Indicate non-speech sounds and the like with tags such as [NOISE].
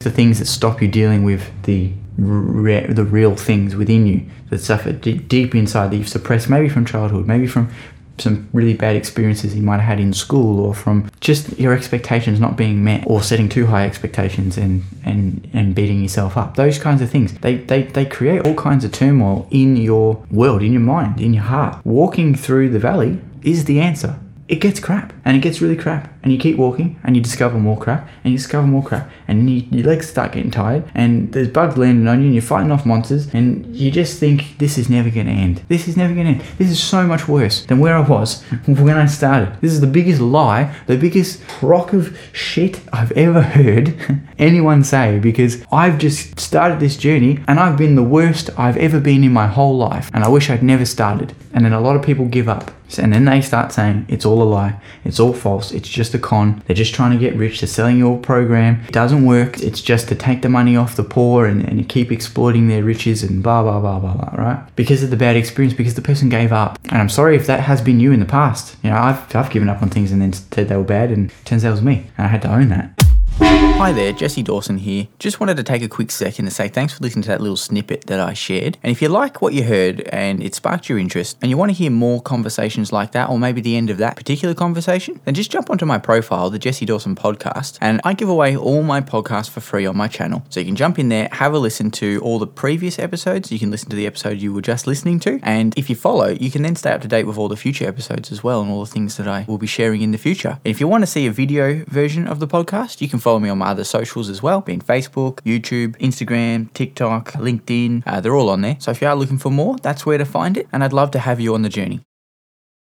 the things that stop you dealing with the re- the real things within you that suffer d- deep inside that you've suppressed maybe from childhood maybe from some really bad experiences you might have had in school or from just your expectations not being met or setting too high expectations and and and beating yourself up. Those kinds of things. They they, they create all kinds of turmoil in your world in your mind in your heart. Walking through the valley is the answer it gets crap and it gets really crap and you keep walking and you discover more crap and you discover more crap and you, your legs start getting tired and there's bugs landing on you and you're fighting off monsters and you just think this is never going to end. This is never going to end. This is so much worse than where i was [LAUGHS] when i started. This is the biggest lie the biggest crock of shit i've ever heard [LAUGHS] anyone say because i've just started this journey and i've been the worst i've ever been in my whole life and i wish i'd never started. And then a lot of people give up and then they start saying it's all a lie, it's all false, it's just a con, they're just trying to get rich, they're selling your program, it doesn't work, it's just to take the money off the poor and, and keep exploiting their riches and blah blah blah blah blah, right? Because of the bad experience, because the person gave up. And I'm sorry if that has been you in the past. You know, I've, I've given up on things and then said they were bad and turns out it was me. And I had to own that. Hi there, Jesse Dawson here. Just wanted to take a quick second to say thanks for listening to that little snippet that I shared. And if you like what you heard and it sparked your interest and you want to hear more conversations like that or maybe the end of that particular conversation, then just jump onto my profile, the Jesse Dawson podcast, and I give away all my podcasts for free on my channel. So you can jump in there, have a listen to all the previous episodes. You can listen to the episode you were just listening to. And if you follow, you can then stay up to date with all the future episodes as well and all the things that I will be sharing in the future. And if you want to see a video version of the podcast, you can follow me on my other socials as well, being Facebook, YouTube, Instagram, TikTok, LinkedIn. Uh, they're all on there. So if you are looking for more, that's where to find it. And I'd love to have you on the journey.